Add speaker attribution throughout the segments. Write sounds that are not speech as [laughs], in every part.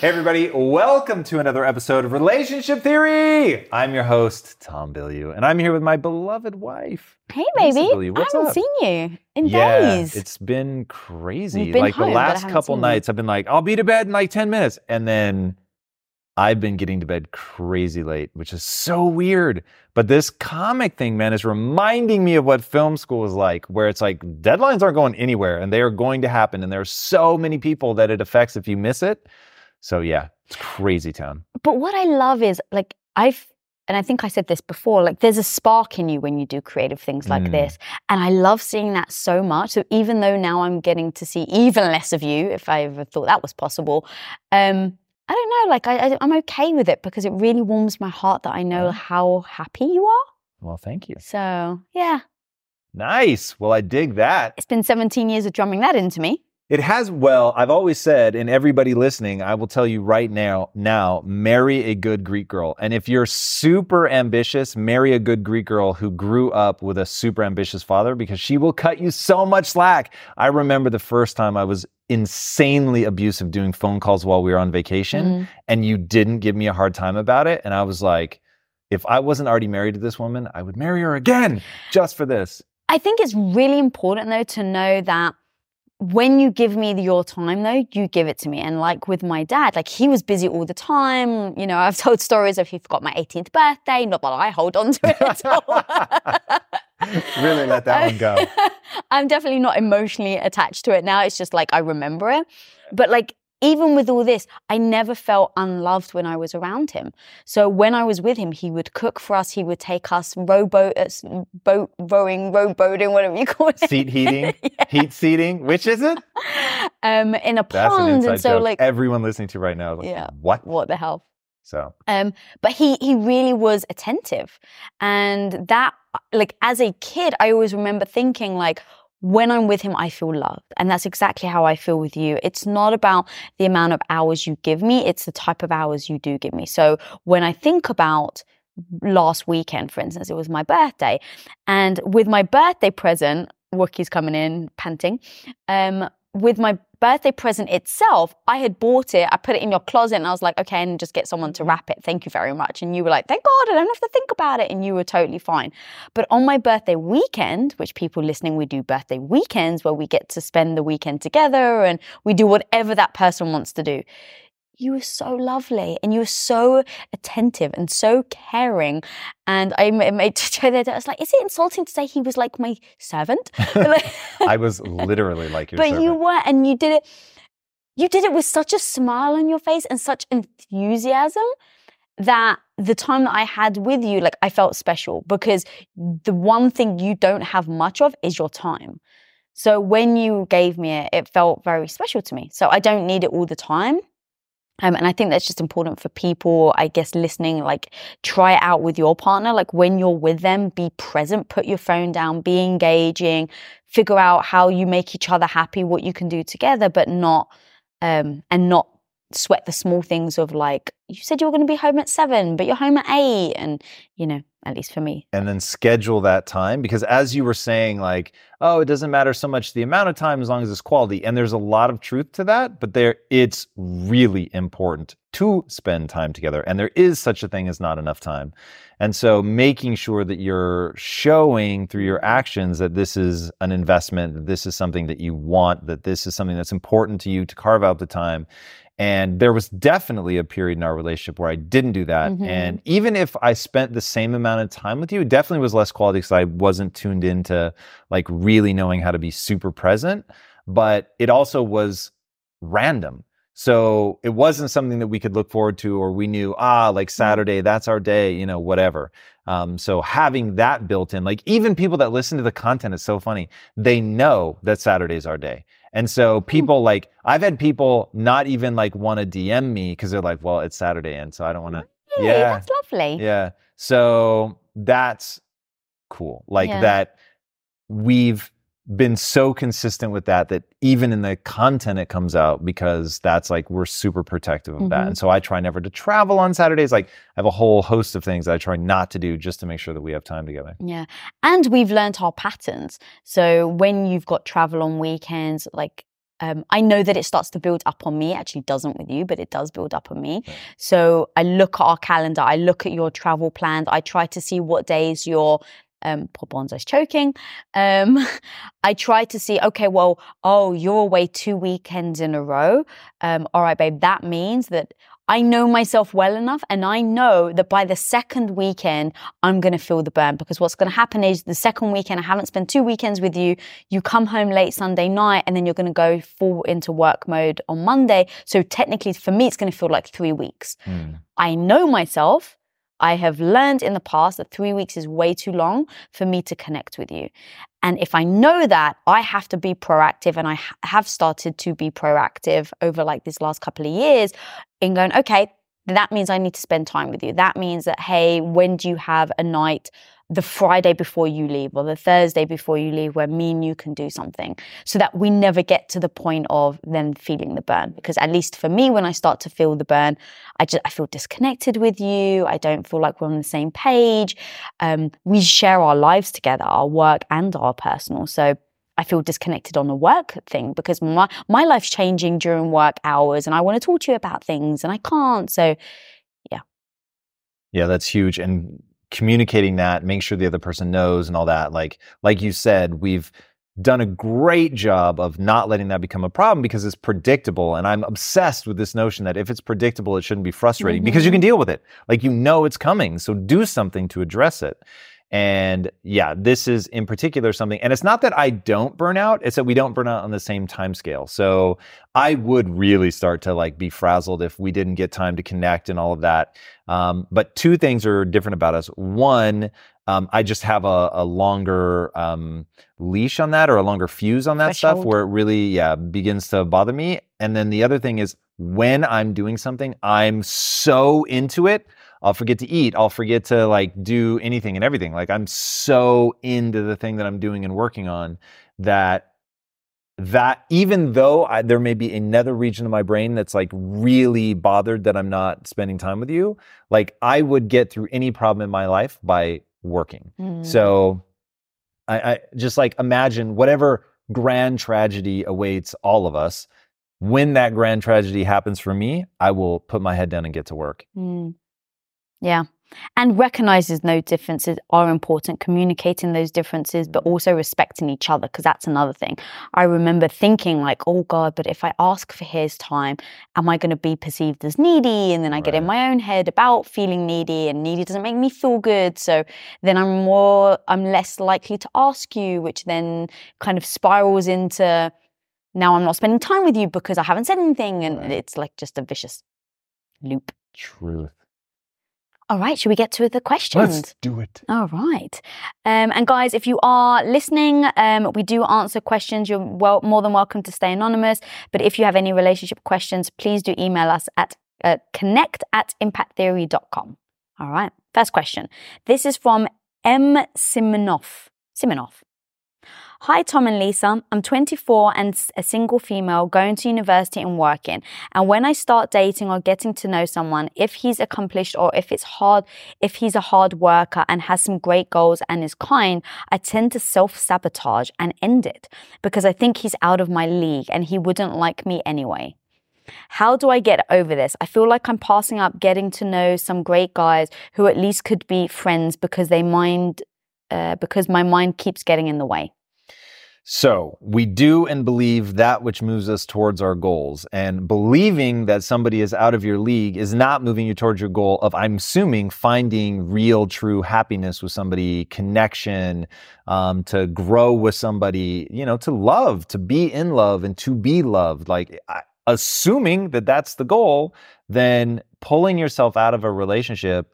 Speaker 1: Hey, everybody, welcome to another episode of Relationship Theory. I'm your host, Tom Bilyeu, and I'm here with my beloved wife.
Speaker 2: Hey, baby.
Speaker 1: Bilyeu. What's
Speaker 2: I haven't
Speaker 1: up?
Speaker 2: seen you in
Speaker 1: yeah,
Speaker 2: days.
Speaker 1: it's been crazy.
Speaker 2: Been
Speaker 1: like
Speaker 2: home,
Speaker 1: the last couple
Speaker 2: seen you.
Speaker 1: nights, I've been like, I'll be to bed in like 10 minutes. And then I've been getting to bed crazy late, which is so weird. But this comic thing, man, is reminding me of what film school is like, where it's like deadlines aren't going anywhere and they are going to happen. And there are so many people that it affects if you miss it. So, yeah, it's crazy town.
Speaker 2: but what I love is like I've and I think I said this before, like there's a spark in you when you do creative things like
Speaker 1: Mm.
Speaker 2: this. And I love seeing that so much. So even though now I'm getting to see even less of you, if I ever thought that was possible, um, I don't know, like I, I, I'm okay with it because it really warms my heart that I know
Speaker 1: Yeah.
Speaker 2: how happy you are.
Speaker 1: Well, thank you.
Speaker 2: So yeah,
Speaker 1: Nice. Well, I dig that.
Speaker 2: it's been 17 years of drumming that into me.
Speaker 1: It has well, I've always said, and everybody listening, I will tell you right now, now, marry a good Greek girl. And if you're super ambitious, marry a good Greek girl who grew up with a super ambitious father because she will cut you so much slack. I remember the first time I was insanely abusive doing phone calls while we were on vacation
Speaker 2: Mm.
Speaker 1: and you didn't give me a hard time about it. And I was like, if I wasn't already married to this woman, I would marry her again just for this.
Speaker 2: I think it's really important though to know that when you give me your time though, you give it to me. And like with my dad, like he was busy all the time. You know, I've [laughs] told stories of he forgot my 18th birthday, not that I hold on to it. [laughs]
Speaker 1: Really let that one go. [laughs]
Speaker 2: I'm definitely not emotionally attached to it now. It's just like I remember it. But like even with all this, I never felt unloved when I was around him. So when I was with him, he would cook for us. He would take us rowboat, uh, boat rowing, rowboating, whatever you call it.
Speaker 1: Seat heating, [laughs] heat seating. Which is it?
Speaker 2: um, in a
Speaker 1: That's
Speaker 2: pond,
Speaker 1: inside
Speaker 2: and so
Speaker 1: joke.
Speaker 2: like,
Speaker 1: everyone listening to right now like,
Speaker 2: Yeah.
Speaker 1: what?
Speaker 2: what the hell?
Speaker 1: So
Speaker 2: Um, but he he really was attentive, and that like as a kid, I always remember thinking like. When I'm with him, I feel loved. And that's exactly how I feel with you. It's not about the amount of hours you give me, it's the type of hours you do give me. So when I think about last weekend, for instance, it was my birthday. And with my birthday present, Wookie's coming in panting. Um, with my birthday present itself, I had bought it, I put it in your closet, and I was like, okay, and just get someone to wrap it. Thank you very much. And you were like, thank God, I don't have to think about it. And you were totally fine. But on my birthday weekend, which people listening, we do birthday weekends where we get to spend the weekend together and we do whatever that person wants to do. You were so lovely and you were so attentive and so caring. And I made to [laughs] that I was like, is it insulting to say he was like my servant? [laughs]
Speaker 1: I was literally like your
Speaker 2: but you were, and you did it. You did it with such a smile on your face and such enthusiasm that the time that I had with you, like I felt special because the one thing you don't have much of is your time. So when you gave me it, it felt very special to me. So I don't need it all the time. Um, and I think that's just important for people, I guess, listening. Like, try it out with your partner. Like, when you're with them, be present, put your phone down, be engaging, figure out how you make each other happy, what you can do together, but not, um, and not sweat the small things of like, you said you were going to be home at seven, but you're home at eight. And, you know, at least for me.
Speaker 1: and then schedule that time because as you were saying like oh it doesn't matter so much the amount of time as long as it's quality and there's a lot of truth to that but there it's really important to spend time together and there is such a thing as not enough time and so making sure that you're showing through your actions that this is an investment that this is something that you want that this is something that's important to you to carve out the time And there was definitely a period in our relationship where I didn't do that.
Speaker 2: Mhm.
Speaker 1: And even if I spent the same amount of time with you, it definitely was less quality because I wasn't tuned into like really knowing how to be super present. But it also was random. So it wasn't something that we could look forward to or we knew, ah, like Saturday, that's our day, you know, whatever. Um, so having that built in, like even people that listen to the content, it's so funny. They know that Saturday's our day. And so hmm. people like, I've had people not even like want to DM me because they're like, well, it's Saturday. And so I don't want to.
Speaker 2: Really?
Speaker 1: Yeah.
Speaker 2: That's lovely.
Speaker 1: Yeah. So that's cool. Like
Speaker 2: Yeah.
Speaker 1: that we've been so consistent with that that even in the content it comes out because that's like we're super protective of that.
Speaker 2: Mhm.
Speaker 1: And so I try never to travel on Saturdays. Like I have a whole host of things that I try not to do just to make sure that we have time together.
Speaker 2: Yeah. And we've learnt our patterns. So when you've got travel on weekends, like um, I know that it starts to build up on me. It actually doesn't with you, but it does build up on me. So I look at our calendar, I look at your travel plans, I try to see what days you're um poor Bonzo's choking. Um [laughs] I try to see, okay, well, oh, you're away two weekends in a row. Um, all right, babe, that means that I know myself well enough and I know that by the second weekend, I'm going to feel the burn because what's going to happen is the second weekend, I haven't spent two weekends with you. You come home late Sunday night and then you're going to go full into work mode on Monday. So technically for me, it's going to feel like three weeks. I know myself. I have learned in the past that three weeks is way too long for me to connect with you. And if I know that, I have to be proactive. And I ha- have started to be proactive over like this last couple of years in going, okay, that means I need to spend time with you. That means that, hey, when do you have a night the Friday before you leave or the Thursday before you leave where me and you can do something so that we never get to the point of then feeling the burn? Because at least for me, when I start to feel the burn, I just, I feel disconnected with you. I don't feel like we're on the same page. Um, we share our lives together, our work and our personal. So I feel disconnected on the work thing because my, my life's changing during work hours and I want to talk to you about things and I can't. So
Speaker 1: Yeah, Yeah, that's huge. And communicating that, make sure the other person knows and all that. Like, like you said, we've done a great job of not letting that become a problem because it's predictable. And I'm obsessed with this notion that if it's predictable, it shouldn't be frustrating because you mm-hmm. can deal with it. Like you know it's coming. So do something to address it. And yeah, this is in particular something, and it's not that I don't burn out, it's that we don't burn out on the same time scale. So I would really start to like be frazzled if we didn't get time to connect and all of that. Um, but two things are different about us. One, um, I just have a, a longer um, leash on that or a longer fuse on that stuff where it really, yeah, begins to bother me. And then the other thing is when I'm doing something, I'm so into it. I'll forget to eat. I'll forget to like do anything and everything. Like I'm so into the thing that I'm doing and working on that that even though I, there may be another region of my brain that's like really bothered that I'm not spending time with you, like I would get through any problem in my life by working.
Speaker 2: mm,
Speaker 1: So I, I just like imagine whatever grand tragedy awaits all of us. When that grand tragedy happens for me, I will put my head down and get to work.
Speaker 2: Mm. Yeah. And recognizes no differences are important, communicating those differences, but mm. also respecting each other, because that's another thing. I remember thinking, like, oh God, but if I ask for his time, am I going to be perceived as needy? And then I get in my own head about feeling needy, and needy doesn't make me feel good. So then I'm more, I'm less likely to ask you, which then kind of spirals into now I'm not spending time with you because I haven't said anything. And
Speaker 1: Right.
Speaker 2: it's like just a vicious loop.
Speaker 1: Truth.
Speaker 2: All right, should we get to the questions?
Speaker 1: Let's do it.
Speaker 2: All right. Um, and guys, if you are listening, um, we do answer questions. You're well, more than welcome to stay anonymous. But if you have any relationship questions, please do email us at uh, connect at impacttheory.com. All right. First question. This is from M. Simonoff. Simonoff. Hi, Tom and Lisa. I'm 24 and a single female going to university and working. And when I start dating or getting to know someone, if he's accomplished or if it's hard, if he's a hard worker and has some great goals and is kind, I tend to self sabotage and end it because I think he's out of my league and he wouldn't like me anyway. How do I get over this? I feel like I'm passing up getting to know some great guys who at least could be friends because they mind, uh, because my mind keeps getting in the way.
Speaker 1: So we do and believe that which moves us towards our goals. And believing that somebody is out of your league is not moving you towards your goal of, I'm assuming, finding real, true happiness with somebody, connection, um, to grow with somebody, you know, to love, to be in love and to be loved. Like, I, assuming that that's the goal, then pulling yourself out of a relationship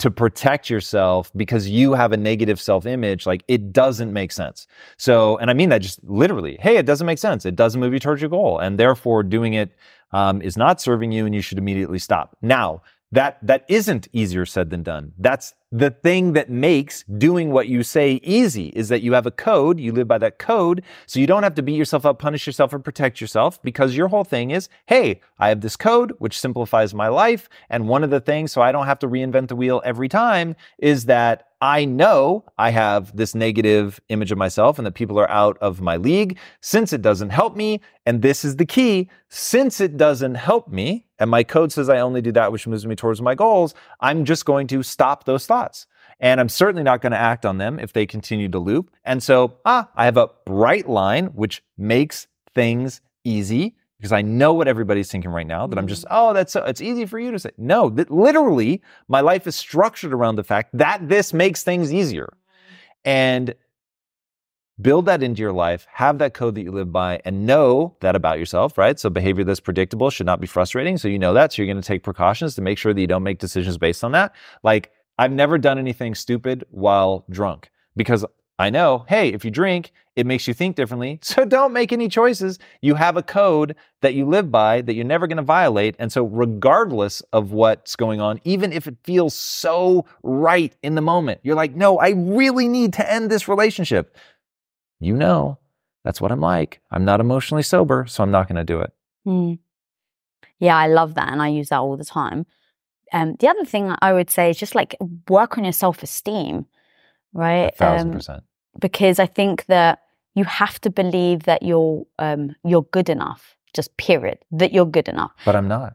Speaker 1: to protect yourself because you have a negative self image, like it doesn't make sense. So, and I mean that just literally, hey, it doesn't make sense. It doesn't move you towards your goal. And therefore, doing it um, is not serving you and you should immediately stop. Now, that that isn't easier said than done. That's the thing that makes doing what you say easy is that you have a code, you live by that code, so you don't have to beat yourself up, punish yourself, or protect yourself because your whole thing is, hey, I have this code which simplifies my life. And one of the things, so I don't have to reinvent the wheel every time, is that I know I have this negative image of myself and that people are out of my league since it doesn't help me. And this is the key since it doesn't help me, and my code says I only do that which moves me towards my goals, I'm just going to stop those thoughts. And I'm certainly not going to act on them if they continue to loop. And so, ah, I have a bright line, which makes things easy because I know what everybody's thinking right now that I'm just, oh, that's so, it's easy for you to say. No, that literally my life is structured around the fact that this makes things easier. And build that into your life, have that code that you live by, and know that about yourself, right? So behavior that's predictable should not be frustrating. So you know that. So you're going to take precautions to make sure that you don't make decisions based on that. Like, I've never done anything stupid while drunk because I know, hey, if you drink, it makes you think differently. [laughs] So don't make any choices. You have a code that you live by that you're never going to violate. And so, regardless of what's going on, even if it feels so right in the moment, you're like, no, I really need to end this relationship. You know, that's what I'm like. I'm not emotionally sober, so I'm not going to do it.
Speaker 3: Mm. Yeah, I love that. And I use that all the time. Um, the other thing I would say is just like work on your self esteem, right?
Speaker 1: A thousand um, percent
Speaker 3: because I think that you have to believe that you're um, you're good enough. Just period. That you're good enough.
Speaker 1: But I'm not.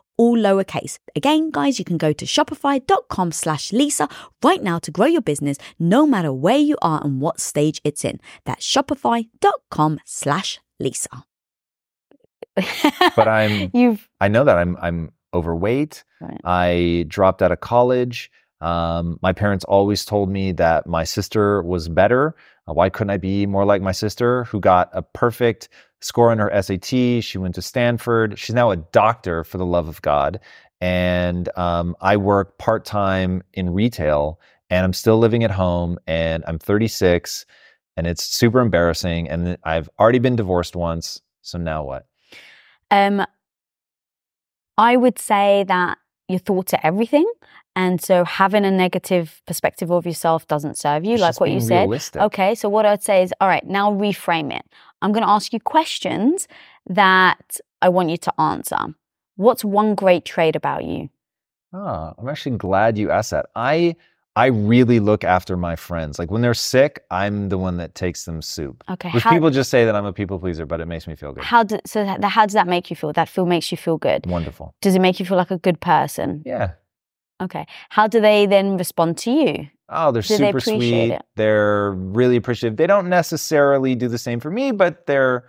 Speaker 4: all lowercase. Again, guys, you can go to shopify.com slash Lisa right now to grow your business no matter where you are and what stage it's in. That's shopify.com slash Lisa.
Speaker 1: But I'm [laughs]
Speaker 2: You've
Speaker 1: I know that I'm I'm overweight.
Speaker 2: Right.
Speaker 1: I dropped out of college. Um, my parents always told me that my sister was better. Uh, why couldn't I be more like my sister, who got a perfect score on her SAT? She went to Stanford. She's now a doctor, for the love of God. And um, I work part time in retail, and I'm still living at home. And I'm 36, and it's super embarrassing. And I've already been divorced once. So now what?
Speaker 2: Um, I would say that your thoughts are everything. And so having a negative perspective of yourself doesn't serve you,
Speaker 1: It's
Speaker 2: like what you said.
Speaker 1: realistic.
Speaker 2: Okay, so what I'd say is, all right, now reframe it. I'm going to ask you questions that I want you to answer. What's one great trait about you?
Speaker 1: Oh, I'm actually glad you asked that. I I really look after my friends. Like when they're sick, I'm the one that takes them soup.
Speaker 2: Okay,
Speaker 1: Which
Speaker 2: how,
Speaker 1: people just say that I'm a people pleaser, but it makes me feel good.
Speaker 2: how do, so that, how does that make you feel? That feel makes you feel good.
Speaker 1: Wonderful.
Speaker 2: Does it make you feel like a good person?
Speaker 1: Yeah.
Speaker 2: Okay. How do they then respond to you?
Speaker 1: Oh, they're
Speaker 2: Do
Speaker 1: super
Speaker 2: appreciate
Speaker 1: sweet.
Speaker 2: it?
Speaker 1: They're really appreciative. They don't necessarily do the same for me, but they're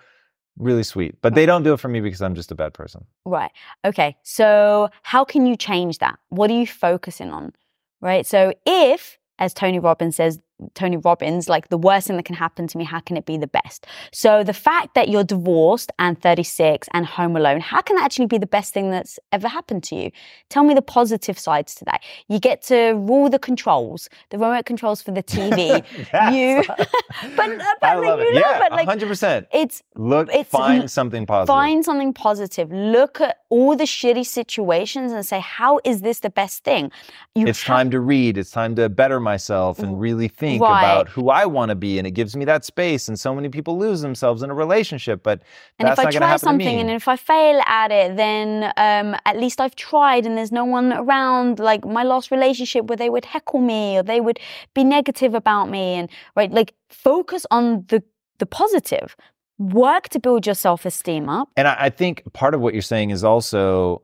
Speaker 1: really sweet. But they don't do it for me because I'm just a bad person.
Speaker 2: Right. Okay. So, how can you change that? What are you focusing on? Right. So, if, as Tony Robbins says, Tony Robbins, like the worst thing that can happen to me, how can it be the best? So, the fact that you're divorced and 36 and home alone, how can that actually be the best thing that's ever happened to you? Tell me the positive sides to that. You get to rule the controls, the remote controls for the TV. [laughs] you, [laughs] [laughs] but, but
Speaker 1: I
Speaker 2: like,
Speaker 1: love
Speaker 2: you
Speaker 1: it.
Speaker 2: know,
Speaker 1: Yeah,
Speaker 2: but like,
Speaker 1: 100%.
Speaker 2: it's
Speaker 1: Look,
Speaker 2: it's
Speaker 1: find something positive.
Speaker 2: Find something positive. Look at all the shitty situations and say, how is this the best thing? You
Speaker 1: it's time to read. It's time to better myself and really think
Speaker 2: Right.
Speaker 1: about who I want to be. And it gives me that space. And so many people lose themselves in a relationship, but
Speaker 2: And
Speaker 1: that's
Speaker 2: if I
Speaker 1: not going to
Speaker 2: try
Speaker 1: happen
Speaker 2: something
Speaker 1: to me.
Speaker 2: and if I fail at it, then um, at least I've tried and there's no one around. Like my last relationship where they would heckle me or they would be negative about me. And right, like focus on the the positive. Work to build your self esteem up.
Speaker 1: And I, I think part of what you're saying is also,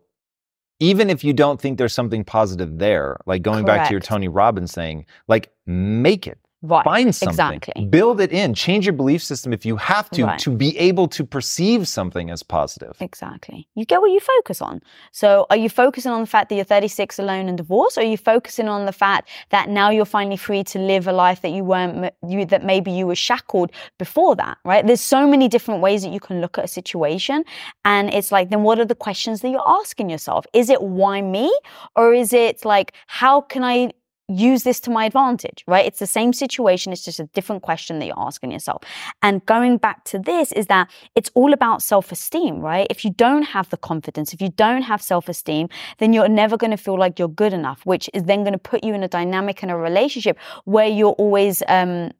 Speaker 1: even if you don't think there's something positive there, like going back to your Tony Robbins thing, like make it.
Speaker 2: Right.
Speaker 1: Find something.
Speaker 2: Exactly.
Speaker 1: Build it in. Change your belief system if you have to,
Speaker 2: Right.
Speaker 1: to be able to perceive something as positive.
Speaker 2: Exactly. You get what you focus on. So, are you focusing on the fact that you're 36 alone and divorced, or are you focusing on the fact that now you're finally free to live a life that you weren't, you that maybe you were shackled before that, right? There's so many different ways that you can look at a situation, and it's like, then what are the questions that you're asking yourself? Is it why me, or is it like how can I use this to my advantage, right? It's the same situation, it's just a different question that you're asking yourself. And going back to this is that it's all about self esteem, right? If you don't have the confidence, if you don't have self esteem, then you're never going to feel like you're good enough, which is then going to put you in a dynamic and a relationship where you're always, um,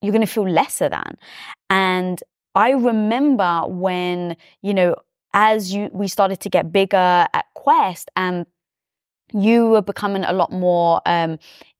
Speaker 2: you're going to feel lesser than. And I remember when, you know, as you we started to get bigger at Quest and you were becoming a lot more um,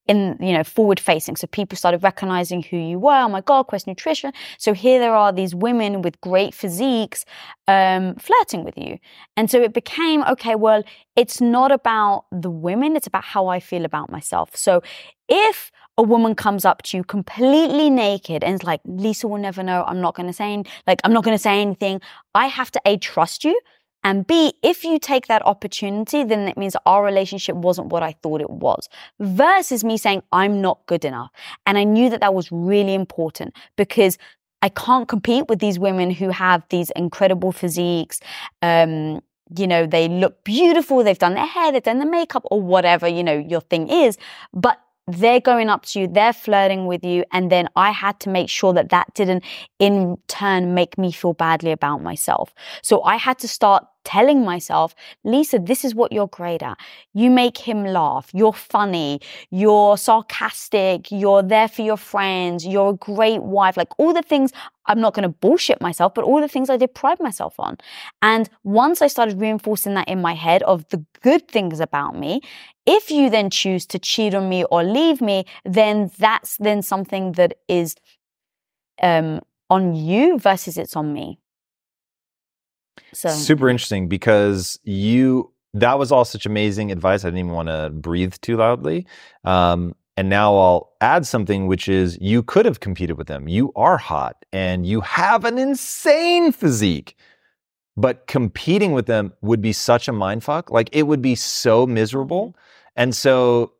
Speaker 2: in you know forward facing so people started recognizing who you were. Oh my god quest nutrition. So here there are these women with great physiques um, flirting with you. And so it became okay well it's not about the women it's about how i feel about myself. So if a woman comes up to you completely naked and is like lisa will never know. I'm not going to say any- like i'm not going to say anything. I have to a trust you and B, if you take that opportunity, then it means our relationship wasn't what I thought it was. Versus me saying, I'm not good enough. And I knew that that was really important because I can't compete with these women who have these incredible physiques. Um, you know, they look beautiful, they've done their hair, they've done their makeup, or whatever, you know, your thing is. But they're going up to you, they're flirting with you, and then I had to make sure that that didn't in turn make me feel badly about myself. So I had to start telling myself, Lisa, this is what you're great at. You make him laugh. You're funny. You're sarcastic. You're there for your friends. You're a great wife. Like all the things, I'm not going to bullshit myself, but all the things I did pride myself on. And once I started reinforcing that in my head of the good things about me, if you then choose to cheat on me or leave me, then that's then something that is um, on you versus it's on me. So
Speaker 1: Super interesting because you that was all such amazing advice. I didn't even want to breathe too loudly. Um, and now I'll add something, which is you could have competed with them. You are hot and you have an insane physique. But competing with them would be such a mind fuck. Like it would be so miserable. And so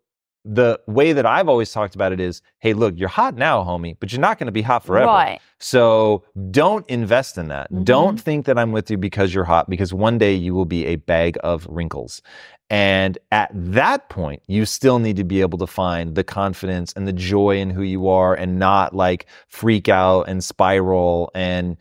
Speaker 1: the way that I've always talked about it is, hey, look, you're hot now, homie, but you're not going to be hot forever.
Speaker 2: Right.
Speaker 1: So don't invest in that.
Speaker 2: Mhm.
Speaker 1: Don't think that I'm with you because you're hot, because one day you will be a bag of wrinkles. And at that point, you still need to be able to find the confidence and the joy in who you are and not like freak out and spiral. And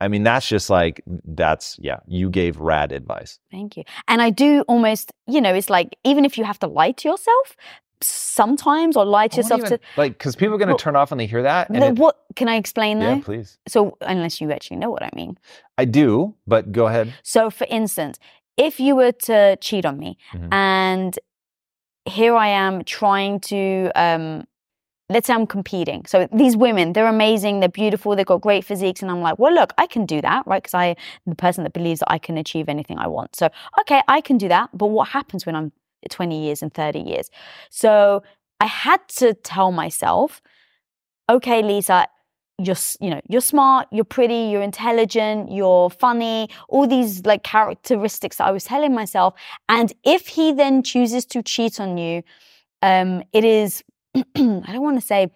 Speaker 1: I mean, that's just like, that's, yeah, you gave rad advice.
Speaker 2: Thank you. And I do almost, you know, it's like even if you have to lie to yourself sometimes or lie to yourself to
Speaker 1: like, because people are going to
Speaker 2: Well,
Speaker 1: turn off when they hear that. And
Speaker 2: the-
Speaker 1: it-
Speaker 2: what can I explain though?
Speaker 1: yeah, please.
Speaker 2: So unless you actually know what I mean.
Speaker 1: I do, but go ahead.
Speaker 2: So for instance, if you were to cheat on me
Speaker 1: Mhm.
Speaker 2: and here I am trying to um let's say I'm competing. So these women, they're amazing, they're beautiful, they've got great physiques and I'm like, "Well, look, I can do that, right? Because I am the person that believes that I can achieve anything I want." So, okay, I can do that, but what happens when I'm 20 years and 30 years? So, I had to tell myself, "Okay, Lisa, you're you know you're smart you're pretty you're intelligent you're funny all these like characteristics that i was telling myself and if he then chooses to cheat on you um it is [clears throat] i don't want to say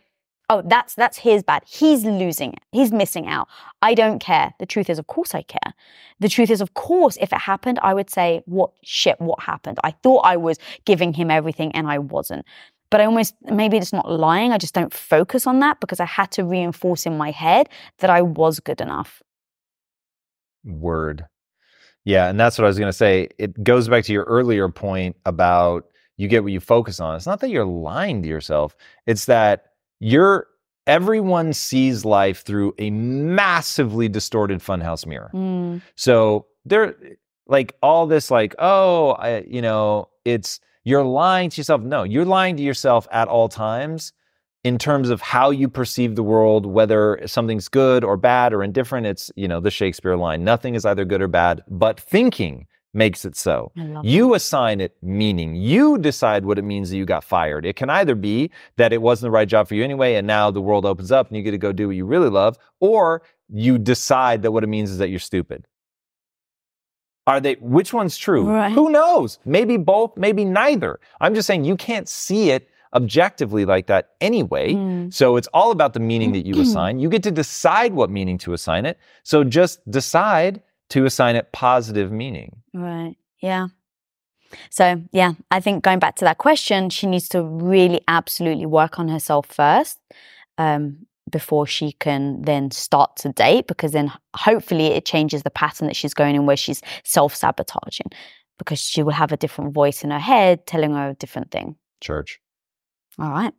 Speaker 2: oh that's that's his bad he's losing it he's missing out i don't care the truth is of course i care the truth is of course if it happened i would say what shit what happened i thought i was giving him everything and i wasn't but I almost maybe it's not lying. I just don't focus on that because I had to reinforce in my head that I was good enough.
Speaker 1: Word. Yeah, and that's what I was going to say. It goes back to your earlier point about you get what you focus on. It's not that you're lying to yourself. It's that you're everyone sees life through a massively distorted funhouse mirror.
Speaker 2: Mm,
Speaker 1: So there, like all this, like oh, I, you know, it's you're lying to yourself. No, you're lying to yourself at all times in terms of how you perceive the world, whether something's good or bad or indifferent. It's you know the Shakespeare line: nothing is either good or bad, but thinking makes it so. You assign it meaning. You decide what it means that you got fired. It can either be that it wasn't the right job for you anyway, and now the world opens up and you get to go do what you really love, or you decide that what it means is that you're stupid. Are they, which one's true?
Speaker 2: Right.
Speaker 1: Who knows? Maybe both, maybe neither. I'm just saying you can't see it objectively like that anyway.
Speaker 2: Mm.
Speaker 1: So it's all about the meaning that you [clears throat] assign. You get to decide what meaning to assign it. So just decide to assign it positive meaning.
Speaker 2: Right. Yeah. So, yeah, I think going back to that question, she needs to really absolutely work on herself first um, before she can then start to date, because then hopefully it changes the pattern that she's going in where she's self sabotaging, because she will have a different voice in her head telling her a different thing.
Speaker 1: Church.
Speaker 2: All right.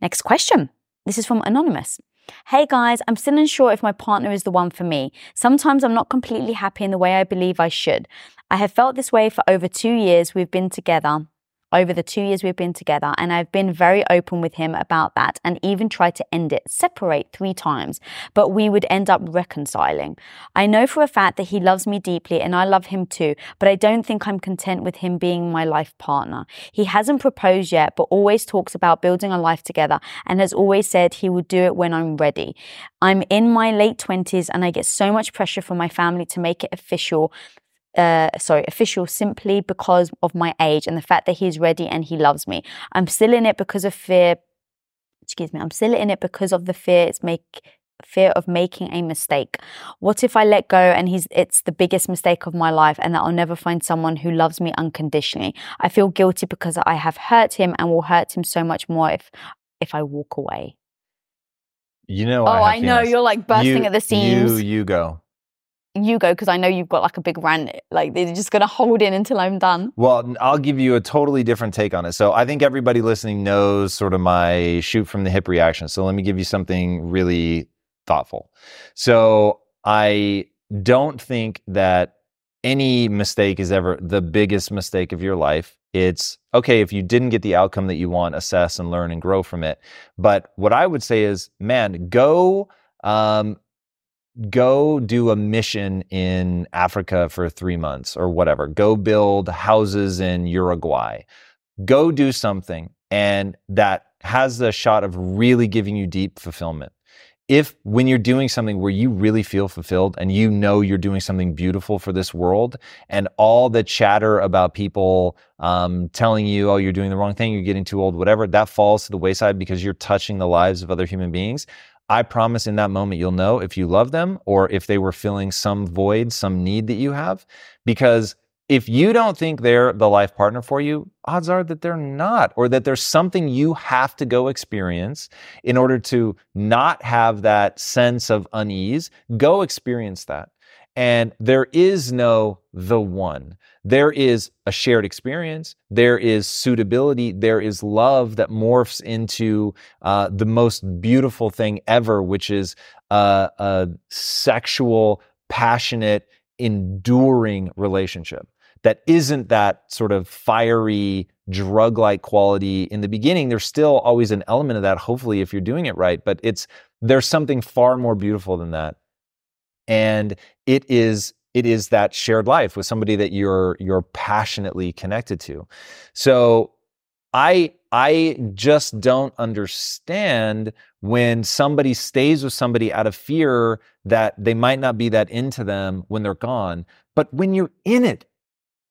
Speaker 2: Next question. This is from Anonymous. Hey guys, I'm still unsure if my partner is the one for me. Sometimes I'm not completely happy in the way I believe I should. I have felt this way for over two years we've been together. Over the two years we've been together, and I've been very open with him about that and even tried to end it, separate three times, but we would end up reconciling. I know for a fact that he loves me deeply and I love him too, but I don't think I'm content with him being my life partner. He hasn't proposed yet, but always talks about building a life together and has always said he will do it when I'm ready. I'm in my late 20s and I get so much pressure from my family to make it official. Uh, sorry, official simply because of my age and the fact that he's ready and he loves me. I'm still in it because of fear. Excuse me. I'm still in it because of the fear it's make fear of making a mistake. What if I let go and he's it's the biggest mistake of my life and that I'll never find someone who loves me unconditionally? I feel guilty because I have hurt him and will hurt him so much more if if I walk away.
Speaker 1: You know,
Speaker 2: oh,
Speaker 1: have
Speaker 2: I know you're like bursting
Speaker 1: You-
Speaker 2: at the seams.
Speaker 1: You, you go.
Speaker 2: You go because I know you've got like a big rant. Like they're just gonna hold in until I'm done.
Speaker 1: Well, I'll give you a totally different take on it. So I think everybody listening knows sort of my shoot from the hip reaction. So let me give you something really thoughtful. So I don't think that any mistake is ever the biggest mistake of your life. It's okay if you didn't get the outcome that you want, assess and learn and grow from it. But what I would say is, man, go um, go do a mission in Africa for three months or whatever. Go build houses in Uruguay. Go do something and that has the shot of really giving you deep fulfillment. If when you're doing something where you really feel fulfilled and you know you're doing something beautiful for this world, and all the chatter about people um, telling you, oh, you're doing the wrong thing, you're getting too old, whatever, that falls to the wayside because you're touching the lives of other human beings. I promise in that moment you'll know if you love them or if they were filling some void, some need that you have. Because if you don't think they're the life partner for you, odds are that they're not, or that there's something you have to go experience in order to not have that sense of unease. Go experience that. And there is no the one. There is a shared experience. There is suitability. There is love that morphs into uh, the most beautiful thing ever, which is uh, a sexual, passionate, enduring relationship that isn't that sort of fiery drug like quality in the beginning there's still always an element of that hopefully if you're doing it right but it's there's something far more beautiful than that and it is it is that shared life with somebody that you're you're passionately connected to so i i just don't understand when somebody stays with somebody out of fear that they might not be that into them when they're gone but when you're in it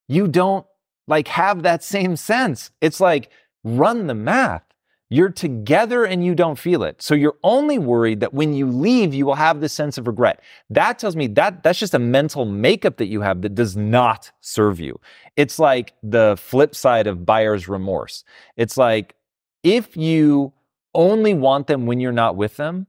Speaker 1: you don't like have that same sense. It's like run the math. You're together and you don't feel it. So you're only worried that when you leave, you will have this sense of regret. That tells me that that's just a mental makeup that you have that does not serve you. It's like the flip side of buyer's remorse. It's like if you only want them when you're not with them,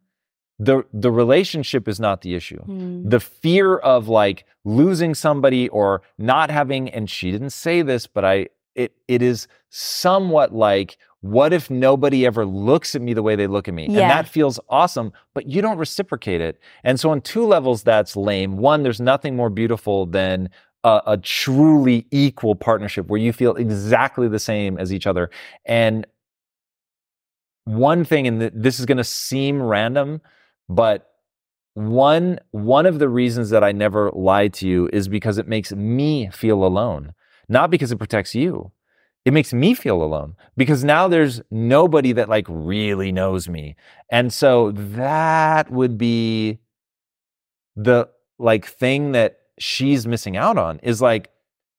Speaker 1: the the relationship is not the issue. Mm. The fear of like losing somebody or not having and she didn't say this but I it it is somewhat like what if nobody ever looks at me the way they look at me? Yeah. And that feels awesome, but you don't reciprocate it. And so on two levels that's lame. One, there's nothing more beautiful than a, a truly equal partnership where you feel exactly the same as each other. And one thing, and this is going to seem random, but one one of the reasons that I never lie to you is because it makes me feel alone, not because it protects you. It makes me feel alone because now there's nobody that like really knows me. And so that would be the like thing that she's missing out on is like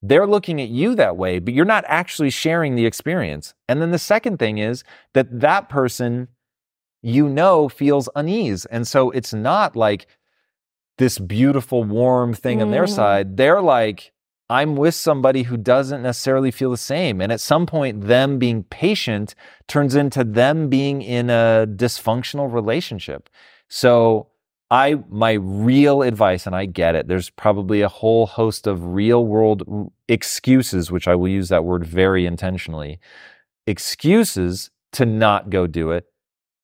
Speaker 1: they're looking at you that way, but you're not actually sharing the experience. And then the second thing is that that person you know feels unease. And so it's not like this beautiful, warm thing mm. on their mm-hmm. side. They're like, I'm with somebody who doesn't necessarily feel the same. And at some point, them being patient turns into them being in a dysfunctional relationship. So, I, my real advice, and I get it, there's probably a whole host of real world excuses, which I will use that word very intentionally, excuses to not go do it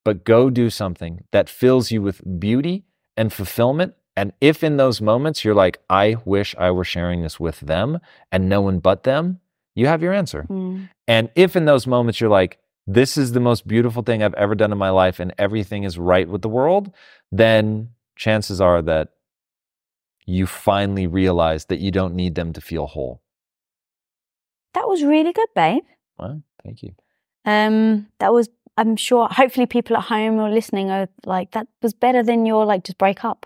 Speaker 1: but go do something that fills you with beauty and fulfillment. And if in those moments you're like, I wish I were sharing this with them and no one but them, you have your answer. Mm. And if in those moments you're like, this is the most beautiful thing I've ever done in my life and everything is right with the world, then chances are that you finally realize that you don't need them to feel whole.
Speaker 2: That was really good, babe.
Speaker 1: Well, thank you.
Speaker 2: Um, that was I'm sure hopefully people at home or listening are like, that was better than your like just break up.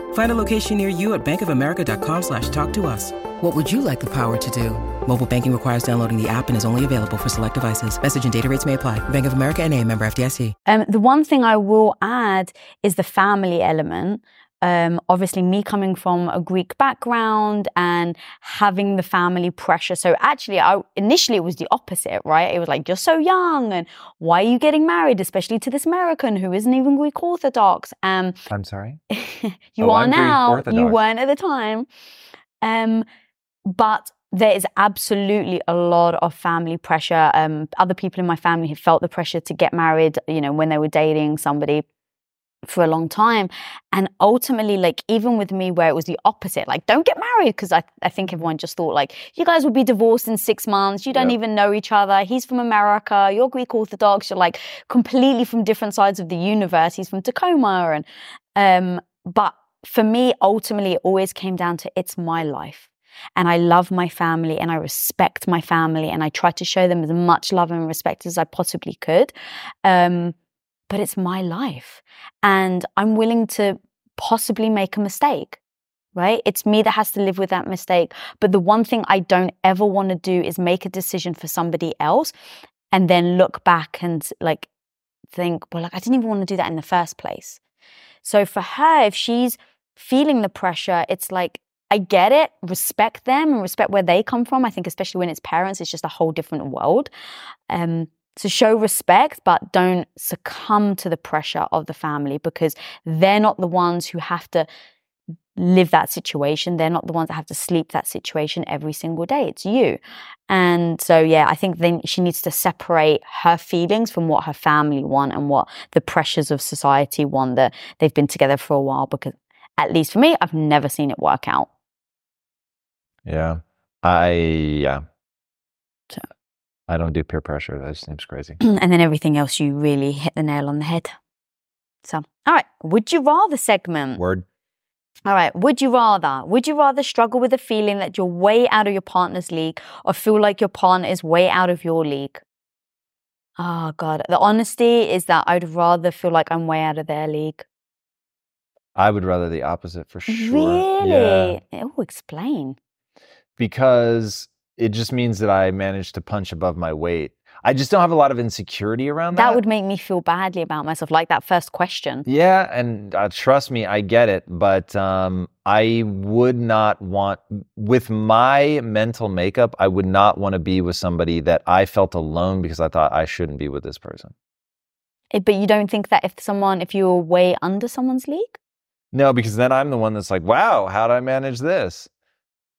Speaker 5: Find a location near you at bankofamerica.com slash talk to us. What would you like the power to do? Mobile banking requires downloading the app and is only available for select devices. Message and data rates may apply. Bank of America and a member FDIC.
Speaker 2: Um, the one thing I will add is the family element. Um, obviously, me coming from a Greek background and having the family pressure. So actually, I initially it was the opposite, right? It was like you're so young, and why are you getting married, especially to this American who isn't even Greek Orthodox? Um,
Speaker 1: I'm sorry. [laughs]
Speaker 2: you
Speaker 1: Oh,
Speaker 2: are
Speaker 1: I'm
Speaker 2: now. You weren't at the time. Um, but there is absolutely a lot of family pressure. Um, other people in my family have felt the pressure to get married, you know, when they were dating somebody for a long time. And ultimately, like, even with me, where it was the opposite, like, don't get married, because I, I think everyone just thought, like, you guys will be divorced in six months. You don't
Speaker 1: Yep.
Speaker 2: even know each other. He's from America. You're Greek Orthodox. You're like completely from different sides of the universe. He's from Tacoma. And, um, but for me, ultimately, it always came down to it's my life. And I love my family and I respect my family and I try to show them as much love and respect as I possibly could. Um, but it's my life. And I'm willing to possibly make a mistake, right? It's me that has to live with that mistake. But the one thing I don't ever want to do is make a decision for somebody else and then look back and like think, well, like I didn't even want to do that in the first place. So for her, if she's feeling the pressure, it's like, I get it, respect them and respect where they come from. I think, especially when it's parents, it's just a whole different world. Um, so show respect, but don't succumb to the pressure of the family because they're not the ones who have to live that situation. They're not the ones that have to sleep that situation every single day. It's you. And so, yeah, I think then she needs to separate her feelings from what her family want and what the pressures of society want that they've been together for a while because at least for me, I've never seen it work out.
Speaker 1: Yeah. I yeah.
Speaker 2: So-
Speaker 1: I don't do peer pressure. That just seems crazy.
Speaker 2: Mm, and then everything else, you really hit the nail on the head. So, all right, would you rather segment?
Speaker 1: Word.
Speaker 2: All right, would you rather? Would you rather struggle with the feeling that you're way out of your partner's league or feel like your partner is way out of your league? Oh, God. The honesty is that I'd rather feel like I'm way out of their league.
Speaker 1: I would rather the opposite for sure.
Speaker 2: Really?
Speaker 1: Yeah.
Speaker 2: Oh, explain.
Speaker 1: Because it just means that I managed to punch above my weight. I just don't have a lot of insecurity around that.
Speaker 2: That would make me feel badly about myself, like that first question.
Speaker 1: Yeah, and uh, trust me, I get it, but um, I would not want, with my mental makeup, I would not want to be with somebody that I felt alone because I thought I shouldn't be with this person.
Speaker 2: Eh, But you don't think that if someone, if you're way under someone's league?
Speaker 1: No, because then I'm the one that's like, wow, how did I manage this?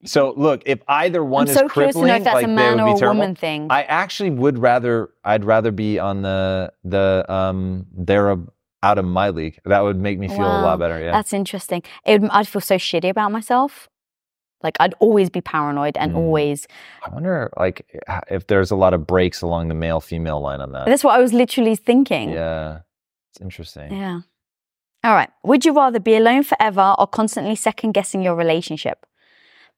Speaker 1: So look, if either one
Speaker 2: I'm
Speaker 1: is
Speaker 2: so curious to
Speaker 1: crippling,
Speaker 2: know if that's
Speaker 1: like
Speaker 2: a
Speaker 1: they
Speaker 2: man
Speaker 1: would
Speaker 2: or
Speaker 1: be
Speaker 2: a
Speaker 1: terrible.
Speaker 2: woman thing.
Speaker 1: I actually would rather, I'd rather be on the the um, they're a, out of my league. That would make me feel a lot better. Yeah.
Speaker 2: That's interesting. It would, I'd feel so shitty about myself. Like I'd always be paranoid and
Speaker 1: Mm.
Speaker 2: always.
Speaker 1: I wonder, like, if there's a lot of breaks along the male female line on that.
Speaker 2: That's what I was literally thinking.
Speaker 1: Yeah, it's interesting.
Speaker 2: Yeah. All right. Would you rather be alone forever or constantly second guessing your relationship?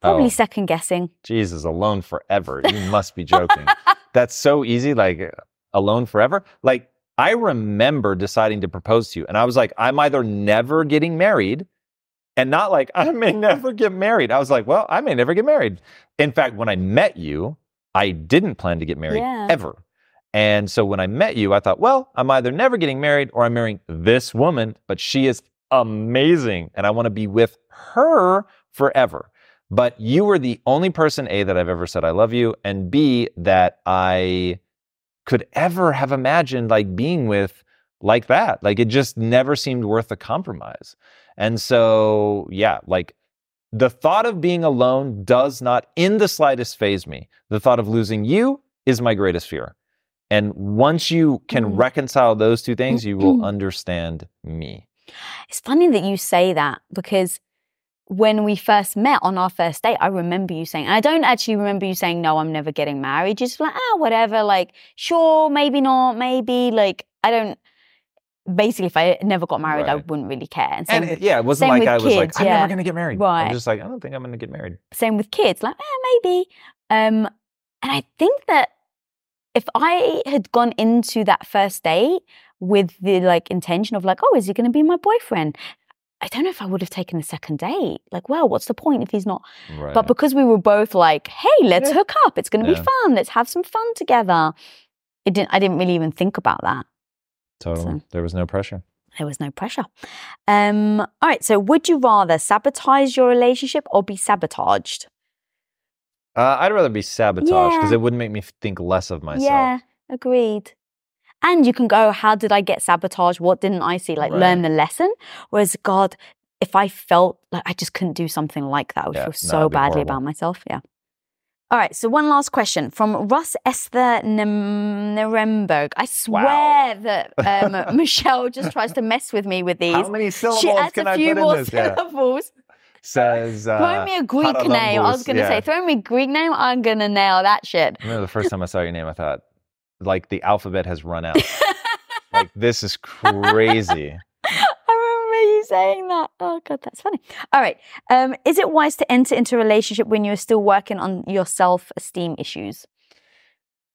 Speaker 2: Probably
Speaker 1: Oh.
Speaker 2: second guessing.
Speaker 1: Jesus, alone forever. You [laughs] must be joking. That's so easy. Like, alone forever. Like, I remember deciding to propose to you, and I was like, I'm either never getting married, and not like I may never get married. I was like, well, I may never get married. In fact, when I met you, I didn't plan to get married
Speaker 2: Yeah.
Speaker 1: ever. And so when I met you, I thought, well, I'm either never getting married or I'm marrying this woman, but she is amazing and I want to be with her forever. But you were the only person, A, that I've ever said I love you, and B, that I could ever have imagined like being with like that. Like it just never seemed worth the compromise. And so, yeah, like the thought of being alone does not in the slightest faze me. The thought of losing you is my greatest fear. And once you can
Speaker 2: Mm.
Speaker 1: reconcile those two things, you will understand me.
Speaker 2: It's funny that you say that because when we first met on our first date, I remember you saying, I don't actually remember you saying, no, I'm never getting married. You're Just like, ah, whatever, like, sure, maybe not, maybe. Like, I don't, basically, if I never got married, I wouldn't really care. And same,
Speaker 1: And it- yeah, it wasn't like I was like, I'm
Speaker 2: yeah.
Speaker 1: never going to get married.
Speaker 2: Right.
Speaker 1: I'm just like, I don't think I'm going to get married.
Speaker 2: same with kids, like, eh, maybe. Um, and I think that if I had gone into that first date with the like intention of like, oh, is he going to be my boyfriend? I don't know if I would have taken a second date. Like, well, what's the point if he's not?
Speaker 1: Right.
Speaker 2: But because we were both like, hey, let's
Speaker 1: Yeah.
Speaker 2: hook up. It's going to
Speaker 1: Yeah.
Speaker 2: be fun. Let's have some fun together. It didn't. I didn't really even think about that.
Speaker 1: totally.
Speaker 2: so-
Speaker 1: There was no pressure.
Speaker 2: There was no pressure. Um, all right. So, would you rather sabotage your relationship or be sabotaged?
Speaker 1: Uh, I'd rather be sabotaged because
Speaker 2: Yeah.
Speaker 1: it wouldn't make me think less of myself.
Speaker 2: Yeah, agreed. And you can go, how did I get sabotaged? What didn't I see? Like, learn the lesson. Whereas, God, if I felt like I just couldn't do something like that, I would
Speaker 1: Yeah,
Speaker 2: feel so badly
Speaker 1: horrible.
Speaker 2: about myself. Yeah. All right. So, one last question from Russ Esther Nuremberg. I swear that um, Michelle just tries to mess with me with these.
Speaker 1: How many syllables
Speaker 2: she adds
Speaker 1: can
Speaker 2: a
Speaker 1: I
Speaker 2: few
Speaker 1: in
Speaker 2: more
Speaker 1: this? Yeah.
Speaker 2: syllables.
Speaker 1: Says. Uh,
Speaker 2: throw me a Greek name. I was going to
Speaker 1: yeah.
Speaker 2: say, throw me a Greek name. I'm going to nail that shit.
Speaker 1: I remember the first time I saw your name, I thought, like the alphabet has run out. like [laughs] this is crazy.
Speaker 2: I remember you saying that. Oh god, that's funny. All right. Um, is it wise to enter into a relationship when you're still working on your self-esteem issues?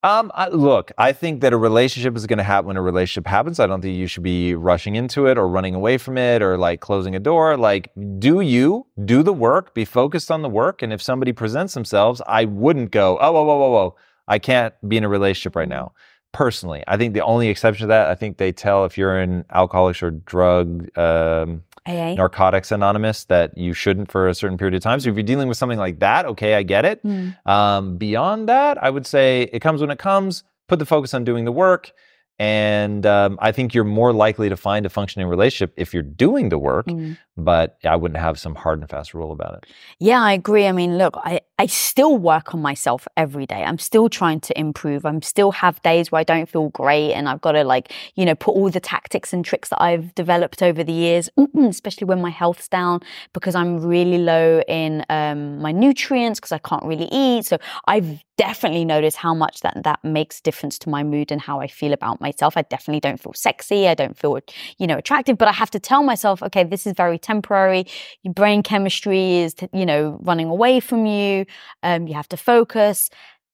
Speaker 1: Um, I, look, I think that a relationship is going to happen when a relationship happens. I don't think you should be rushing into it or running away from it or like closing a door. Like, do you do the work? Be focused on the work. And if somebody presents themselves, I wouldn't go, oh, whoa, whoa, whoa, whoa. I can't be in a relationship right now. Personally, I think the only exception to that, I think they tell if you're in Alcoholics or Drug um,
Speaker 2: AA.
Speaker 1: Narcotics Anonymous that you shouldn't for a certain period of time. So if you're dealing with something like that, okay, I get it.
Speaker 2: Mm.
Speaker 1: Um, beyond that, I would say it comes when it comes. Put the focus on doing the work. And um, I think you're more likely to find a functioning relationship if you're doing the work,
Speaker 2: Mm.
Speaker 1: But I wouldn't have some hard and fast rule about it.
Speaker 2: Yeah, I agree. I mean, look, I, I still work on myself every day. I'm still trying to improve. I'm still have days where I don't feel great and I've got to like, you know, put all the tactics and tricks that I've developed over the years, [clears throat] especially when my health's down because I'm really low in um, my nutrients because I can't really eat. So I've definitely noticed how much that that makes difference to my mood and how I feel about myself. I definitely don't feel sexy. I don't feel, you know, attractive, but I have to tell myself, okay, this is very temporary. Your brain chemistry is, you know, running away from you. Um, you have to focus.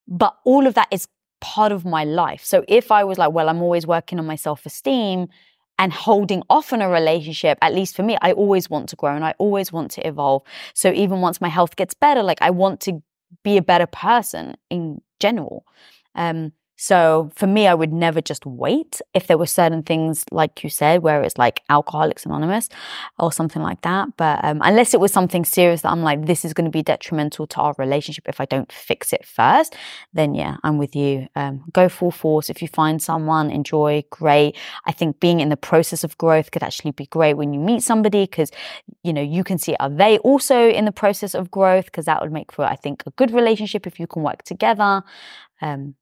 Speaker 2: But all of that is part of my life. So if I was like, well, I'm always working on my self esteem and holding off on a relationship, at least for me, I always want to grow and I always want to evolve. So even once my health gets better, like I want to be a better person in general. Um, so for me, I would never just wait if there were certain things, like you said, where it's like Alcoholics Anonymous or something like that. But um, unless it was something serious that I'm like, this is going to be detrimental to our relationship if I don't fix it first, then yeah, I'm with you. Um, go full force. If you find someone, enjoy, great. I think being in the process of growth could actually be great when you meet somebody because, you know, you can see are they also in the process of growth because that would make for, I think, a good relationship if you can work together. Um,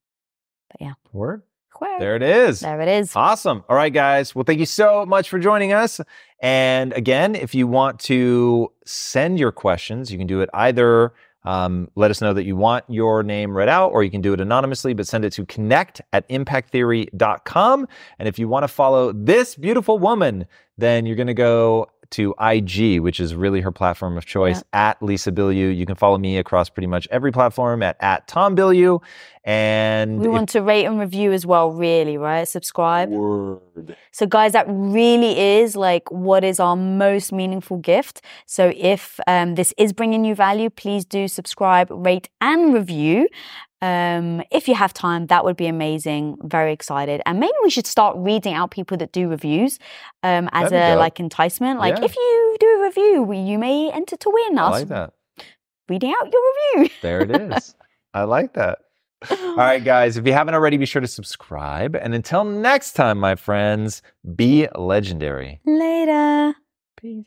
Speaker 1: Word.
Speaker 2: where-
Speaker 1: There it is.
Speaker 2: there it is.
Speaker 1: Awesome. All right, guys. Well, thank you so much for joining us. And again, if you want to send your questions, you can do it either. Um, let us know that you want your name read out, or you can do it anonymously, but send it to connect at impacttheory.com. And if you want to follow this beautiful woman, then you're going to go to IG, which is really her platform of choice, at Lisa Bilyeu. You can follow me across pretty much every platform at, at Tom Bilyeu. And
Speaker 2: We
Speaker 1: if-
Speaker 2: want to rate and review as well, really, right? Subscribe.
Speaker 1: word.
Speaker 2: So, guys, that really is like what is our most meaningful gift. So, if um, this is bringing you value, please do subscribe, rate, and review. Um, if you have time, that would be amazing. Very excited, and maybe we should start reading out people that do reviews um, as a
Speaker 1: dope.
Speaker 2: like enticement. Like,
Speaker 1: Yeah.
Speaker 2: if you do a review, you may enter to win
Speaker 1: I
Speaker 2: us
Speaker 1: like that.
Speaker 2: reading out your review.
Speaker 1: There it is. I like that. All right, [laughs] guys, if you haven't already, be sure to subscribe. And until next time, my friends, be legendary.
Speaker 2: Later.
Speaker 1: Peace.